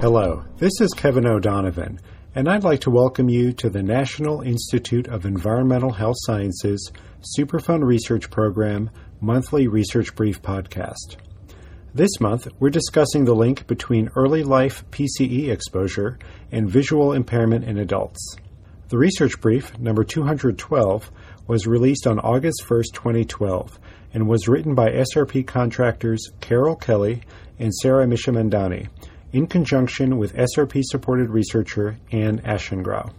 Hello, this is Kevin O'Donovan, and I'd like to welcome you to the National Institute of Environmental Health Sciences Superfund Research Program monthly research brief podcast. This month, we're discussing the link between early life PCE exposure and visual impairment in adults. The research brief, number 212, was released on August 1, 2012, and was written by SRP contractors Carol Kelly and Sarah Mishamandani in conjunction with SRP supported researcher Ann Aschengrau.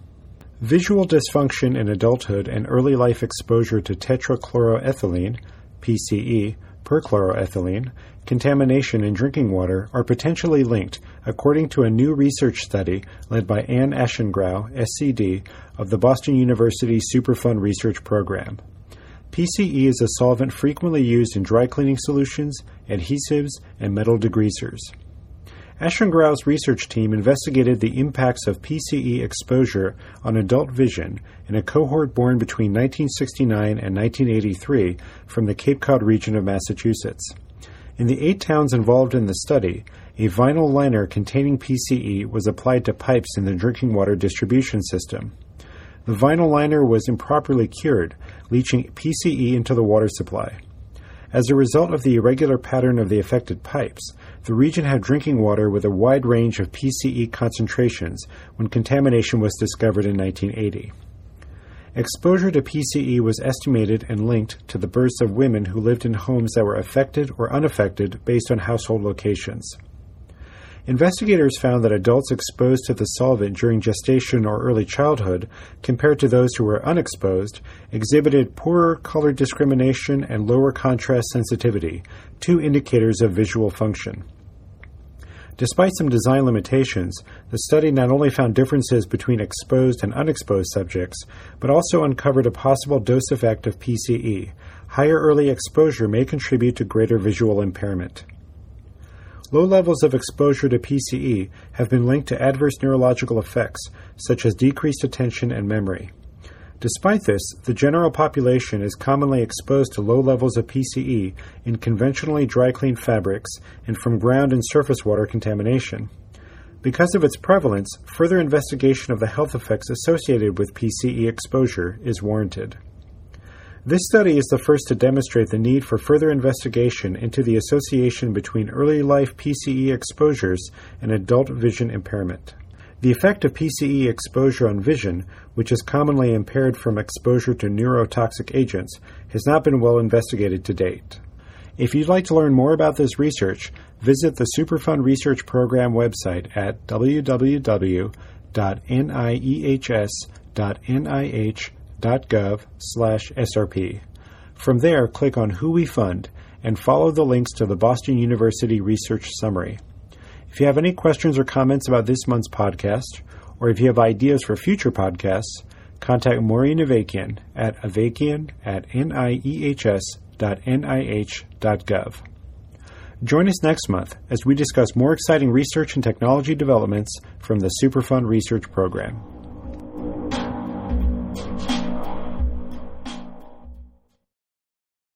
Visual dysfunction in adulthood and early life exposure to tetrachloroethylene, PCE, perchloroethylene, contamination in drinking water are potentially linked, according to a new research study led by Ann Aschengrau, SCD, of the Boston University Superfund Research Program. PCE is a solvent frequently used in dry cleaning solutions, adhesives, and metal degreasers. Aschengrau's research team investigated the impacts of PCE exposure on adult vision in a cohort born between 1969 and 1983 from the Cape Cod region of Massachusetts. In the eight towns involved in the study, a vinyl liner containing PCE was applied to pipes in the drinking water distribution system. The vinyl liner was improperly cured, leaching PCE into the water supply. As a result of the irregular pattern of the affected pipes, the region had drinking water with a wide range of PCE concentrations when contamination was discovered in 1980. Exposure to PCE was estimated and linked to the births of women who lived in homes that were affected or unaffected based on household locations. Investigators found that adults exposed to the solvent during gestation or early childhood, compared to those who were unexposed, exhibited poorer color discrimination and lower contrast sensitivity, two indicators of visual function. Despite some design limitations, the study not only found differences between exposed and unexposed subjects, but also uncovered a possible dose effect of PCE. Higher early exposure may contribute to greater visual impairment. Low levels of exposure to PCE have been linked to adverse neurological effects, such as decreased attention and memory. Despite this, the general population is commonly exposed to low levels of PCE in conventionally dry cleaned fabrics and from ground and surface water contamination. Because of its prevalence, further investigation of the health effects associated with PCE exposure is warranted. This study is the first to demonstrate the need for further investigation into the association between early life PCE exposures and adult vision impairment. The effect of PCE exposure on vision, which is commonly impaired from exposure to neurotoxic agents, has not been well investigated to date. If you'd like to learn more about this research, visit the Superfund Research Program website at www.niehs.nih.com gov slash SRP. From there, click on Who We Fund and follow the links to the Boston University Research Summary. If you have any questions or comments about this month's podcast, or if you have ideas for future podcasts, contact Maureen Avakian at avakian at niehs.nih.gov. Join us next month as we discuss more exciting research and technology developments from the Superfund Research Program.